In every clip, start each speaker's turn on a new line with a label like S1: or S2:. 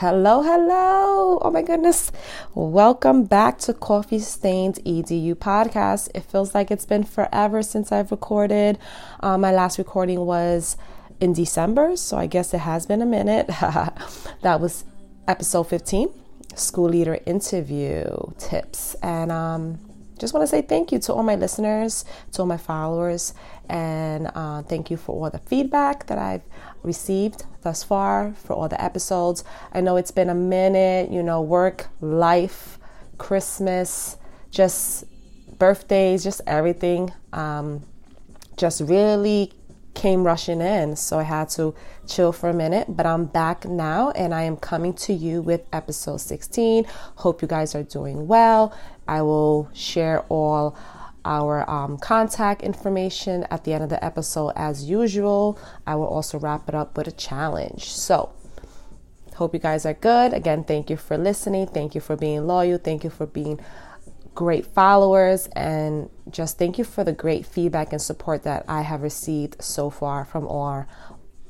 S1: Hello, hello. Oh my goodness. Welcome back to Coffee Stained EDU podcast. It feels like it's been forever since I've recorded. Um, my last recording was in December, so I guess it has been a minute. that was episode 15 school leader interview tips. And um, just want to say thank you to all my listeners, to all my followers, and uh, thank you for all the feedback that I've received thus far for all the episodes. I know it's been a minute, you know, work, life, Christmas, just birthdays, just everything. Um, just really came rushing in. So I had to chill for a minute, but I'm back now and I am coming to you with episode 16. Hope you guys are doing well. I will share all our um, contact information at the end of the episode as usual. I will also wrap it up with a challenge. So, hope you guys are good. Again, thank you for listening. Thank you for being loyal. Thank you for being great followers and just thank you for the great feedback and support that I have received so far from all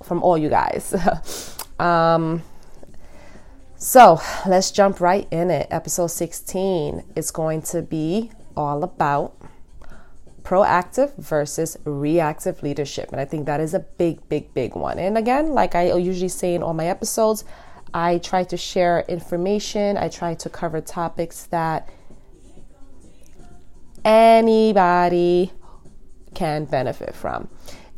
S1: from all you guys. um, so let's jump right in it. Episode 16 is going to be all about proactive versus reactive leadership. And I think that is a big, big, big one. And again, like I usually say in all my episodes, I try to share information, I try to cover topics that anybody can benefit from.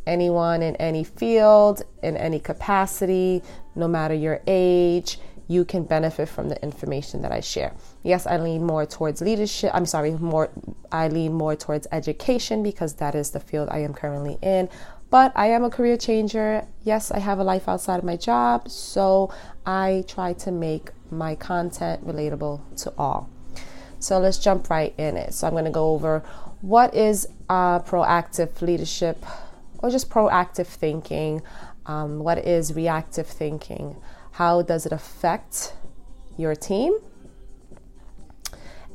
S1: Anyone in any field, in any capacity, no matter your age, you can benefit from the information that I share. Yes, I lean more towards leadership. I'm sorry, more I lean more towards education because that is the field I am currently in. But I am a career changer. Yes, I have a life outside of my job, so I try to make my content relatable to all. So let's jump right in it. So I'm going to go over what is uh, proactive leadership or just proactive thinking. Um, what is reactive thinking? How does it affect your team?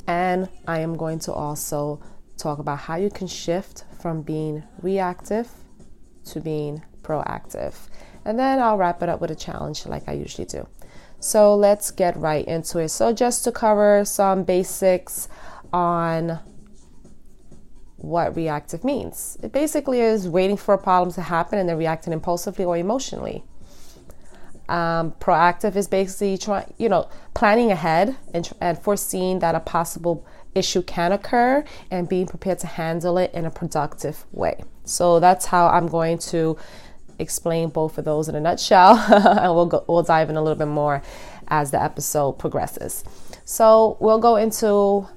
S1: And I am going to also talk about how you can shift from being reactive to being proactive. And then I'll wrap it up with a challenge like I usually do. So let's get right into it. So, just to cover some basics on what reactive means, it basically is waiting for a problem to happen and then reacting impulsively or emotionally. Um, proactive is basically trying, you know, planning ahead and, and foreseeing that a possible issue can occur and being prepared to handle it in a productive way. So that's how I'm going to explain both of those in a nutshell, and we'll go, we'll dive in a little bit more as the episode progresses. So we'll go into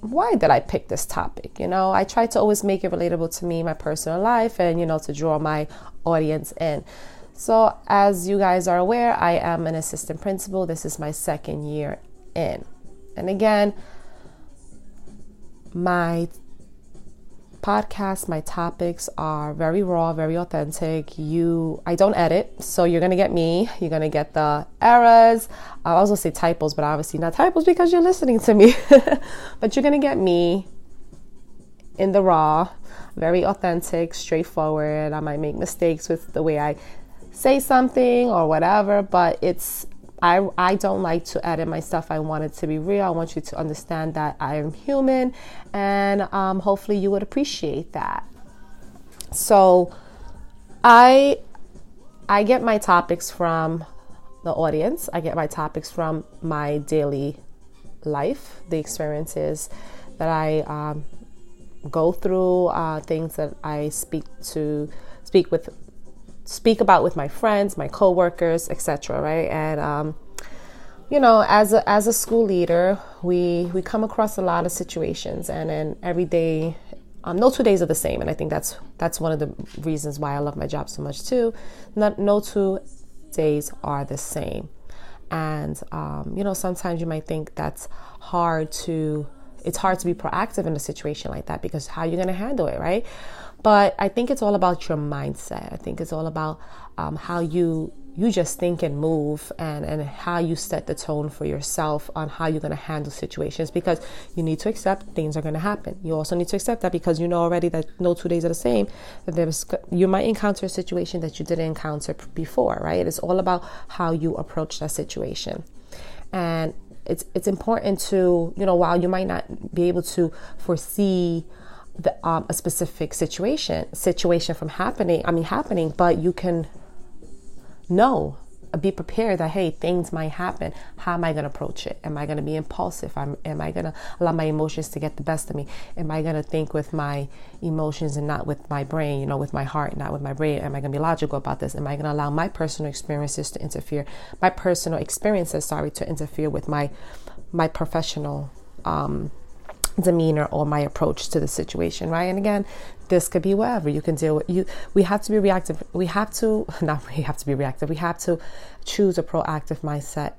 S1: why did I pick this topic? You know, I try to always make it relatable to me, my personal life, and you know, to draw my audience in. So, as you guys are aware, I am an assistant principal. This is my second year in. And again, my podcast, my topics are very raw, very authentic. You, I don't edit, so you're gonna get me. You're gonna get the errors. I also say typos, but obviously not typos because you're listening to me. but you're gonna get me in the raw, very authentic, straightforward. I might make mistakes with the way I say something or whatever, but it's I, I don't like to edit my stuff. I want it to be real. I want you to understand that I am human, and um, hopefully, you would appreciate that. So, I I get my topics from the audience. I get my topics from my daily life, the experiences that I um, go through, uh, things that I speak to speak with speak about with my friends, my coworkers, etc. Right, and um, you know, as a as a school leader, we we come across a lot of situations, and then every day, um, no two days are the same, and I think that's that's one of the reasons why I love my job so much too. Not no two days are the same, and um, you know, sometimes you might think that's hard to it's hard to be proactive in a situation like that because how are you going to handle it, right? But I think it's all about your mindset. I think it's all about um, how you you just think and move and, and how you set the tone for yourself on how you're going to handle situations because you need to accept things are going to happen. You also need to accept that because you know already that no two days are the same. That there's, you might encounter a situation that you didn't encounter before, right? It's all about how you approach that situation. And it's, it's important to, you know, while you might not be able to foresee the, um, a specific situation, situation from happening, I mean, happening, but you can know be prepared that hey things might happen. How am i going to approach it? Am i going to be impulsive? I'm, am i going to allow my emotions to get the best of me? Am i going to think with my emotions and not with my brain you know with my heart not with my brain? Am i going to be logical about this? Am i going to allow my personal experiences to interfere? My personal experiences sorry to interfere with my my professional um, demeanor or my approach to the situation, right? And again, this could be whatever you can deal with. You, we have to be reactive. We have to not. We have to be reactive. We have to choose a proactive mindset,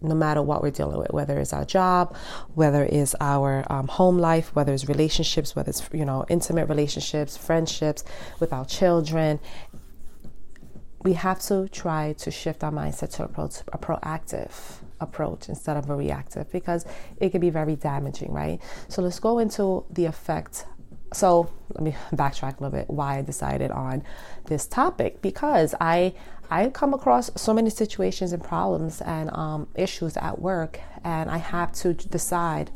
S1: no matter what we're dealing with. Whether it's our job, whether it's our um, home life, whether it's relationships, whether it's you know intimate relationships, friendships with our children. We have to try to shift our mindset to approach a proactive approach instead of a reactive because it can be very damaging, right? So let's go into the effect. So let me backtrack a little bit why I decided on this topic because I I come across so many situations and problems and um, issues at work, and I have to decide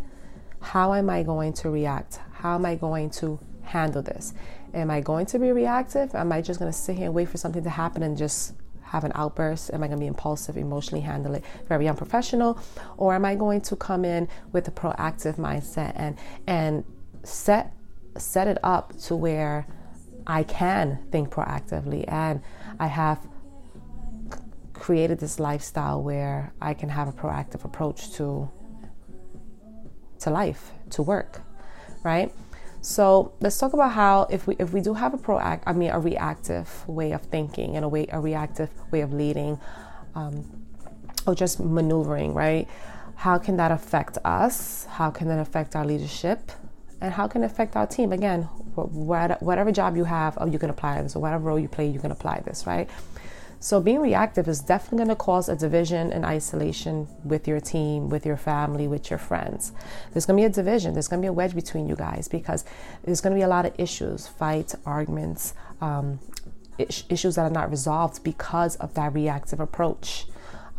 S1: how am I going to react? How am I going to handle this? Am I going to be reactive? Am I just going to sit here and wait for something to happen and just have an outburst? Am I going to be impulsive, emotionally handle it very unprofessional? Or am I going to come in with a proactive mindset and and set set it up to where I can think proactively and I have created this lifestyle where I can have a proactive approach to to life, to work, right? So let's talk about how if we if we do have a proact I mean a reactive way of thinking and a way a reactive way of leading, um, or just maneuvering, right? How can that affect us? How can that affect our leadership? And how can it affect our team? Again, whatever job you have, oh, you can apply this, or whatever role you play, you can apply this, right? So being reactive is definitely going to cause a division and isolation with your team, with your family, with your friends. There's going to be a division. There's going to be a wedge between you guys because there's going to be a lot of issues, fights, arguments, um, issues that are not resolved because of that reactive approach.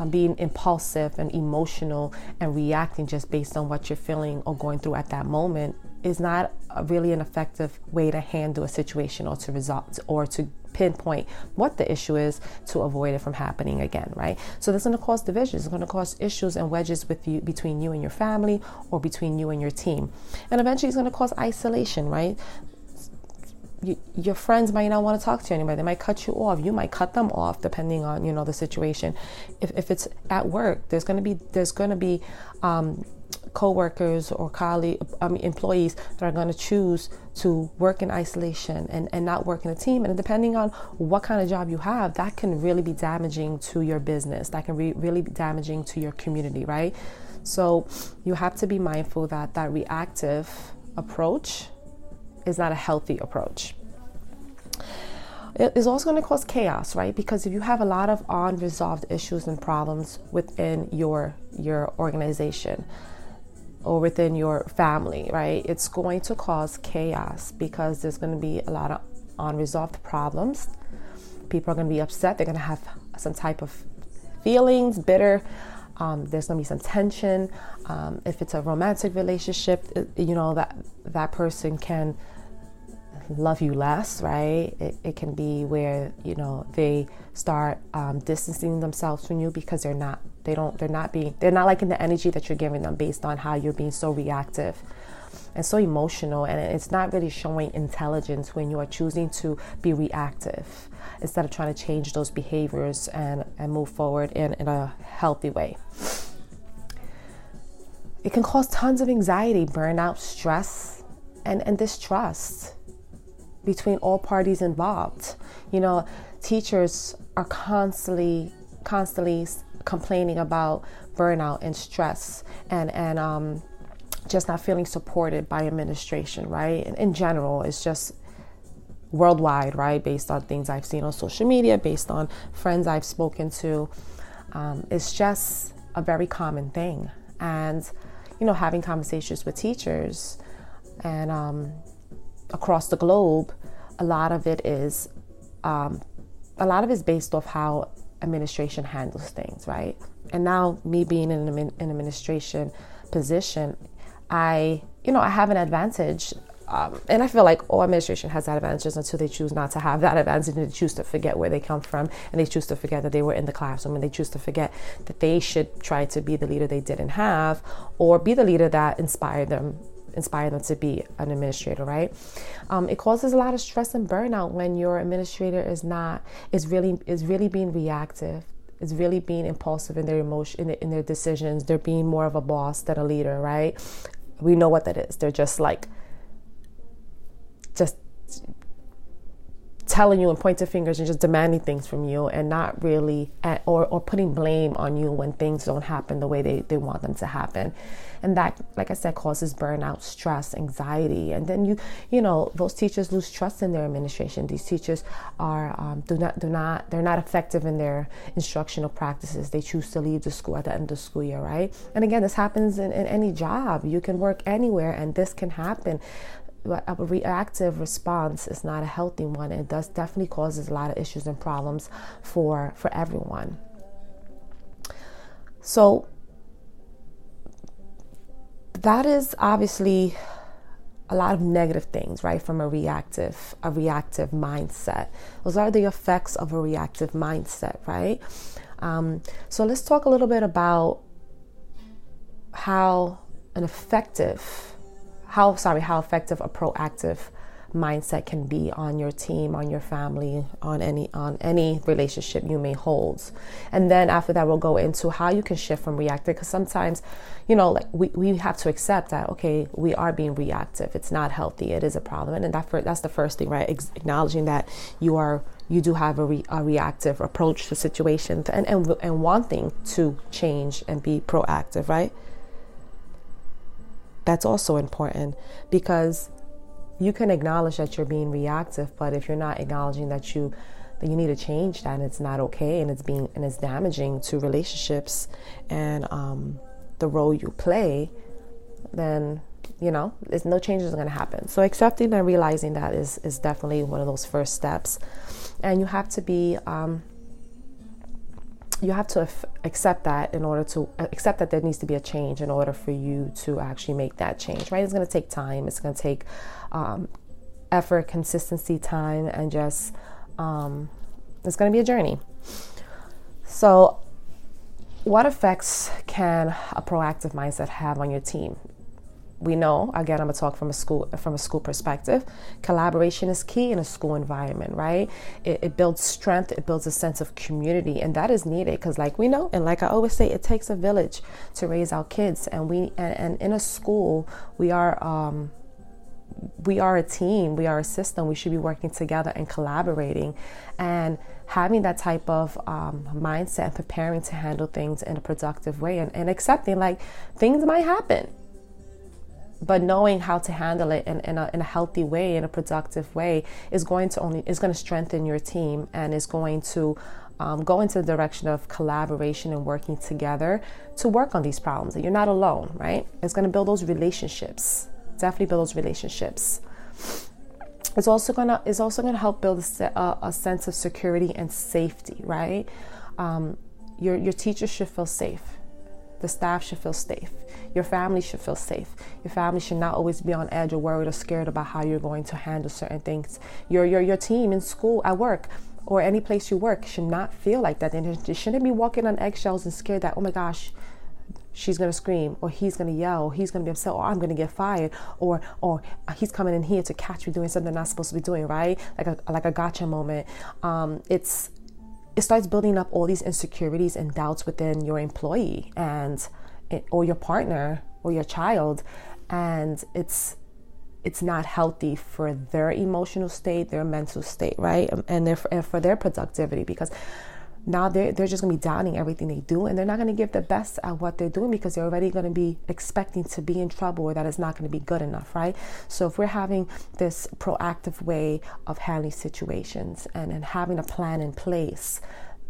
S1: Um, being impulsive and emotional and reacting just based on what you're feeling or going through at that moment is not really an effective way to handle a situation or to resolve or to pinpoint what the issue is to avoid it from happening again, right? So this is going to cause divisions. It's going to cause issues and wedges with you between you and your family or between you and your team. And eventually it's going to cause isolation, right? You, your friends might not want to talk to you anymore. They might cut you off. You might cut them off, depending on you know the situation. If, if it's at work, there's going to be there's going to be um, co-workers or colleague um, employees that are going to choose to work in isolation and, and not work in a team. And depending on what kind of job you have that can really be damaging to your business. That can be really be damaging to your community right? So you have to be mindful that that reactive approach is not a healthy approach. It is also going to cause chaos right? Because if you have a lot of unresolved issues and problems within your your organization or within your family, right? It's going to cause chaos because there's going to be a lot of unresolved problems. People are going to be upset. They're going to have some type of feelings, bitter. Um, there's going to be some tension. Um, if it's a romantic relationship, you know that that person can love you less, right? It, it can be where you know they start um, distancing themselves from you because they're not they don't they're not being they're not liking the energy that you're giving them based on how you're being so reactive and so emotional and it's not really showing intelligence when you are choosing to be reactive instead of trying to change those behaviors and, and move forward in, in a healthy way. It can cause tons of anxiety, burnout, stress, and, and distrust between all parties involved. You know, teachers are constantly, constantly complaining about burnout and stress and, and, um, just not feeling supported by administration, right? In, in general, it's just worldwide, right? Based on things I've seen on social media, based on friends I've spoken to. Um, it's just a very common thing. And, you know, having conversations with teachers and um, across the globe, a lot of it is, um, a lot of it is based off how administration handles things, right? And now, me being in an administration position, I, you know, I have an advantage um, and I feel like all administration has that advantages until they choose not to have that advantage and they choose to forget where they come from and they choose to forget that they were in the classroom and they choose to forget that they should try to be the leader they didn't have or be the leader that inspired them inspire them to be an administrator right? Um, it causes a lot of stress and burnout when your administrator is not is really is really being reactive is really being impulsive in their emotion in, in their decisions. They're being more of a boss than a leader right? We know what that is. They're just like just telling you and pointing fingers and just demanding things from you and not really at, or, or putting blame on you when things don't happen the way they, they want them to happen. And that like i said causes burnout stress anxiety. And then you you know those teachers lose trust in their administration. These teachers are um, do not do not they're not effective in their instructional practices. They choose to leave the school at the end of the school year right? And again this happens in, in any job. You can work anywhere and this can happen a reactive response is not a healthy one. It does definitely causes a lot of issues and problems for for everyone. So that is obviously a lot of negative things, right? From a reactive a reactive mindset. Those are the effects of a reactive mindset, right? Um, so let's talk a little bit about how an effective how sorry how effective a proactive mindset can be on your team on your family on any on any relationship you may hold. And then after that we'll go into how you can shift from reactive because sometimes you know like we, we have to accept that okay we are being reactive. It's not healthy. It is a problem. And that for, that's the first thing right? Ex- acknowledging that you are you do have a, re, a reactive approach to situations and, and and wanting to change and be proactive right that's also important because you can acknowledge that you're being reactive, but if you're not acknowledging that you that you need to change that and it's not okay and it's being and it's damaging to relationships and um, the role you play, then you know there's no changes going to happen. So accepting and realizing that is is definitely one of those first steps, and you have to be um, you have to accept that in order to uh, accept that there needs to be a change in order for you to actually make that change right? It's going to take time. It's going to take um, effort consistency time and just um, it's going to be a journey. So what effects can a proactive mindset have on your team we know again i'm going to talk from a school from a school perspective collaboration is key in a school environment right? It, it builds strength it builds a sense of community and that is needed because like we know and like i always say it takes a village to raise our kids and we and, and in a school we are um, we are a team we are a system we should be working together and collaborating and having that type of um, mindset and preparing to handle things in a productive way and, and accepting like things might happen but knowing how to handle it in, in, a, in a healthy way in a productive way is going to only is going to strengthen your team and is going to um, go into the direction of collaboration and working together to work on these problems. And you're not alone right? It's going to build those relationships. Definitely build those relationships. It's also gonna it's also gonna help build a, a sense of security and safety right? Um, your your teachers should feel safe the staff should feel safe your family should feel safe. Your family should not always be on edge or worried or scared about how you're going to handle certain things. Your your your team in school, at work, or any place you work should not feel like that. They shouldn't be walking on eggshells and scared that, oh my gosh, she's gonna scream or he's gonna yell or he's gonna be upset or I'm gonna get fired or or he's coming in here to catch me doing something I'm not supposed to be doing right like a like a gotcha moment um, it's it starts building up all these insecurities and doubts within your employee and or your partner or your child. And it's it's not healthy for their emotional state their mental state right? And, their, and for their productivity because now they're, they're just going to be doubting everything they do and they're not going to give the best at what they're doing because they're already going to be expecting to be in trouble or that it's not going to be good enough right? So if we're having this proactive way of handling situations and, and having a plan in place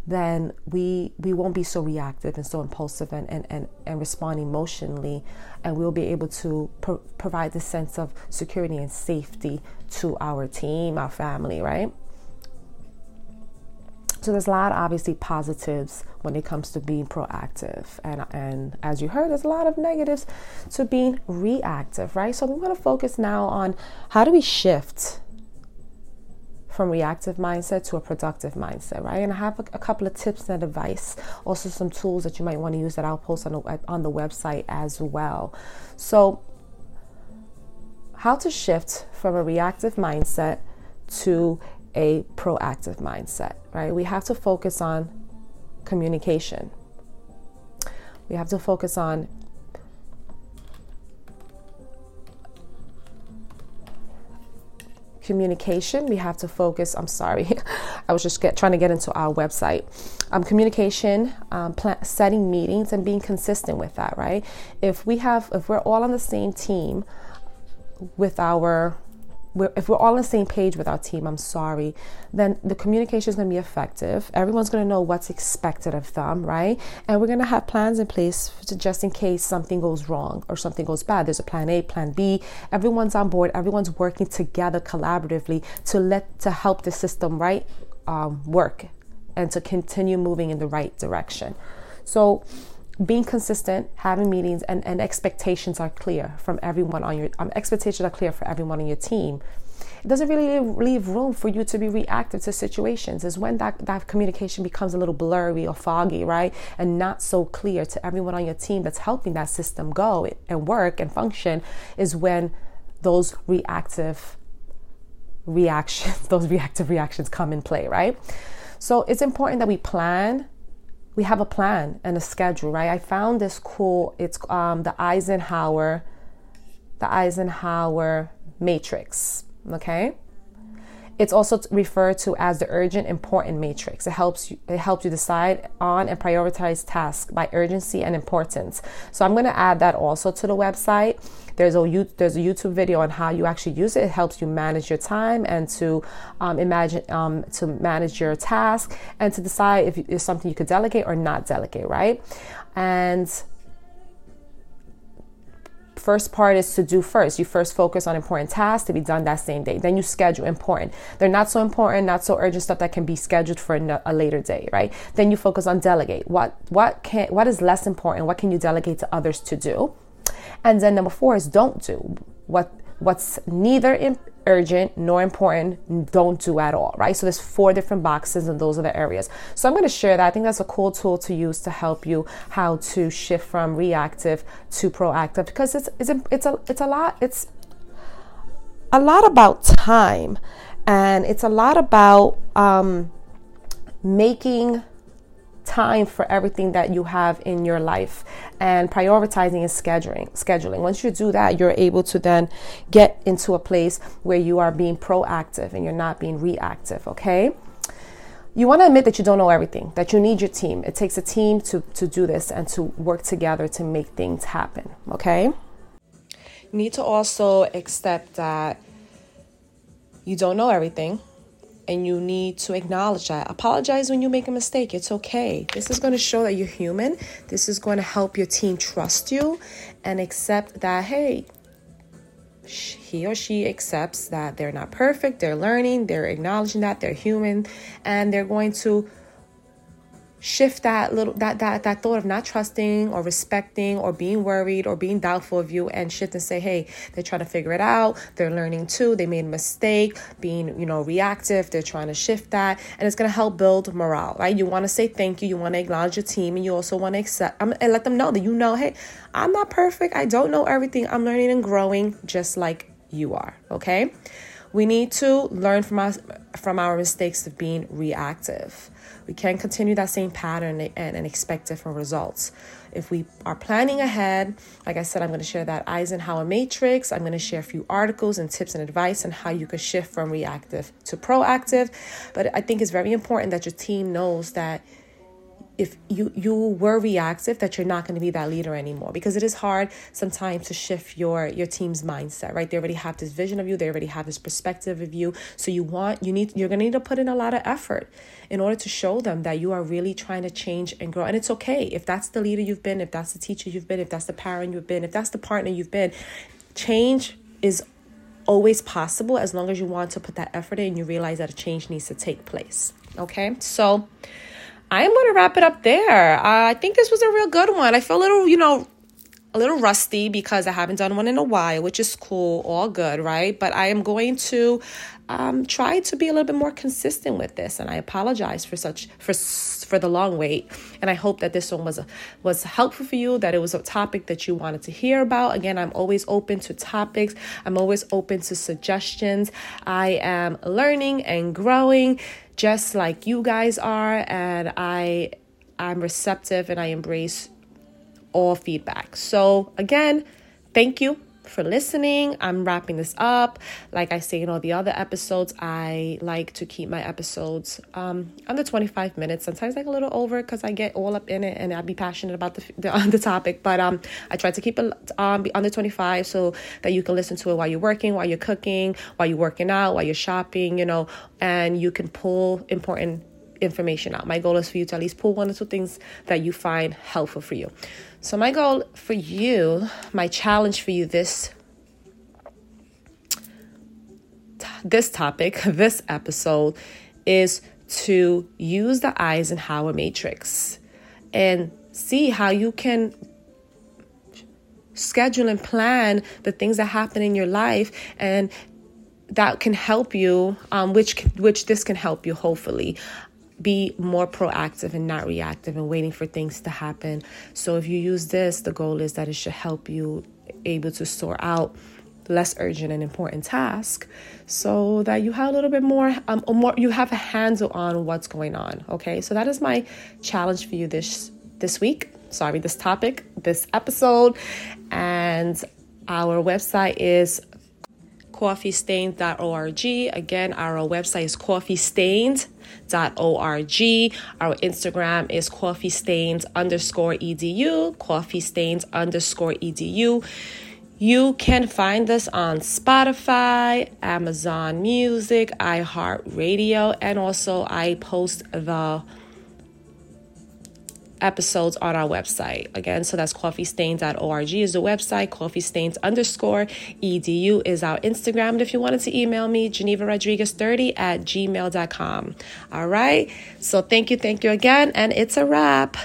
S1: then we we won't be so reactive and so impulsive and and, and, and respond emotionally and we'll be able to pro- provide the sense of security and safety to our team our family right so there's a lot, obviously, positives when it comes to being proactive, and and as you heard, there's a lot of negatives to being reactive, right? So we want to focus now on how do we shift from reactive mindset to a productive mindset, right? And I have a, a, couple of tips and advice, also some tools that you might want to use that I'll post on the on the website as well. So, how to shift from a reactive mindset to a proactive mindset, right? We have to focus on communication. We have to focus on communication. We have to focus. I'm sorry, I was just get, trying to get into our website. Um, communication, um, plan, setting meetings, and being consistent with that. Right? If we have, if we're all on the same team with our we're, if we're all on the same page with our team, I'm sorry, then the communication is going to be effective. Everyone's going to know what's expected of them, right? And we're going to have plans in place to just in case something goes wrong or something goes bad. There's a plan A, plan B. Everyone's on board. Everyone's working together collaboratively to let to help the system right um, work and to continue moving in the right direction. So being consistent, having meetings, and, and expectations are clear from everyone on your um, expectations are clear for everyone on your team. It doesn't really leave room for you to be reactive to situations. Is when that, that communication becomes a little blurry or foggy, right? And not so clear to everyone on your team that's helping that system go and work and function is when those reactive reactions, those reactive reactions come in play, right? So it's important that we plan we have a plan and a schedule, right? I found this cool. It's um, the Eisenhower, the Eisenhower matrix. Okay. It's also referred to as the urgent important matrix. It helps you it helps you decide on and prioritize tasks by urgency and importance. So I'm going to add that also to the website. There's a there's a YouTube video on how you actually use it. It helps you manage your time and to um, imagine um, to manage your task and to decide if it's something you could delegate or not delegate, right? And first part is to do first. You first focus on important tasks to be done that same day. Then you schedule important. They're not so important, not so urgent stuff that can be scheduled for a later day, right? Then you focus on delegate. What what can what is less important? What can you delegate to others to do? And then number four is don't do what what's neither urgent nor important, don't do at all, right? So there's four different boxes and those are the areas. So I'm going to share that. I think that's a cool tool to use to help you how to shift from reactive to proactive because it's it's a, it's a it's a lot it's a lot about time and it's a lot about um, making time for everything that you have in your life and prioritizing and scheduling scheduling. Once you do that you're able to then get into a place where you are being proactive and you're not being reactive okay? You want to admit that you don't know everything that you need your team. It takes a team to to do this and to work together to make things happen okay? You need to also accept that you don't know everything and you need to acknowledge that. Apologize when you make a mistake. It's okay. This is going to show that you're human. This is going to help your team trust you and accept that, hey, he or she accepts that they're not perfect, they're learning, they're acknowledging that they're human, and they're going to shift that little that that that thought of not trusting or respecting or being worried or being doubtful of you and shift and say hey they're trying to figure it out. They're learning too. They made a mistake being you know reactive. They're trying to shift that. And it's going to help build morale right? You want to say thank you. You want to acknowledge your team and you also want to accept um, and let them know that you know hey i'm not perfect. I don't know everything. I'm learning and growing just like you are okay? We need to learn from us from our mistakes of being reactive we can't continue that same pattern and, and expect different results. If we are planning ahead, like I said, I'm going to share that Eisenhower matrix. I'm going to share a few articles and tips and advice on how you could shift from reactive to proactive. But I think it's very important that your team knows that if you you were reactive that you're not going to be that leader anymore because it is hard sometimes to shift your your team's mindset right? They already have this vision of you they already have this perspective of you so you want you need you're going to need to put in a lot of effort in order to show them that you are really trying to change and grow and it's okay. If that's the leader you've been if that's the teacher you've been if that's the parent you've been if that's the partner you've been change is always possible as long as you want to put that effort in you realize that a change needs to take place okay? So I'm going to wrap it up there. Uh, I think this was a real good one. I feel a little, you know, a little rusty because I haven't done one in a while, which is cool, all good, right? But I am going to um, try to be a little bit more consistent with this, and I apologize for such for for the long wait. And I hope that this one was a, was helpful for you, that it was a topic that you wanted to hear about. Again, I'm always open to topics. I'm always open to suggestions. I am learning and growing just like you guys are and I I'm receptive and I embrace all feedback. So again, thank you for listening. I'm wrapping this up. Like I say in all the other episodes, I like to keep my episodes um, under 25 minutes. Sometimes like a little over because I get all up in it and I'll be passionate about the the, the topic. But um, I try to keep it um, under 25 so that you can listen to it while you're working, while you're cooking, while you're working out, while you're shopping, you know, and you can pull important information out. My goal is for you to at least pull one or two things that you find helpful for you. So my goal for you, my challenge for you this this topic, this episode is to use the Eisenhower matrix and see how you can schedule and plan the things that happen in your life and that can help you um, which which this can help you hopefully be more proactive and not reactive and waiting for things to happen. So if you use this, the goal is that it should help you able to sort out less urgent and important task so that you have a little bit more um more you have a handle on what's going on okay? So that is my challenge for you this this week. Sorry this topic this episode. And our website is coffeestains.org. Again, our website is coffeestains.org. Our Instagram is coffeestains underscore edu, coffeestains underscore edu. You can find us on Spotify, Amazon Music, iHeartRadio, and also I post the episodes on our website. Again, so that's coffeestains.org is the website, coffeestains underscore edu is our Instagram. And if you wanted to email me, Geneva Rodriguez 30 at gmail.com. All right. So thank you, thank you again. And it's a wrap.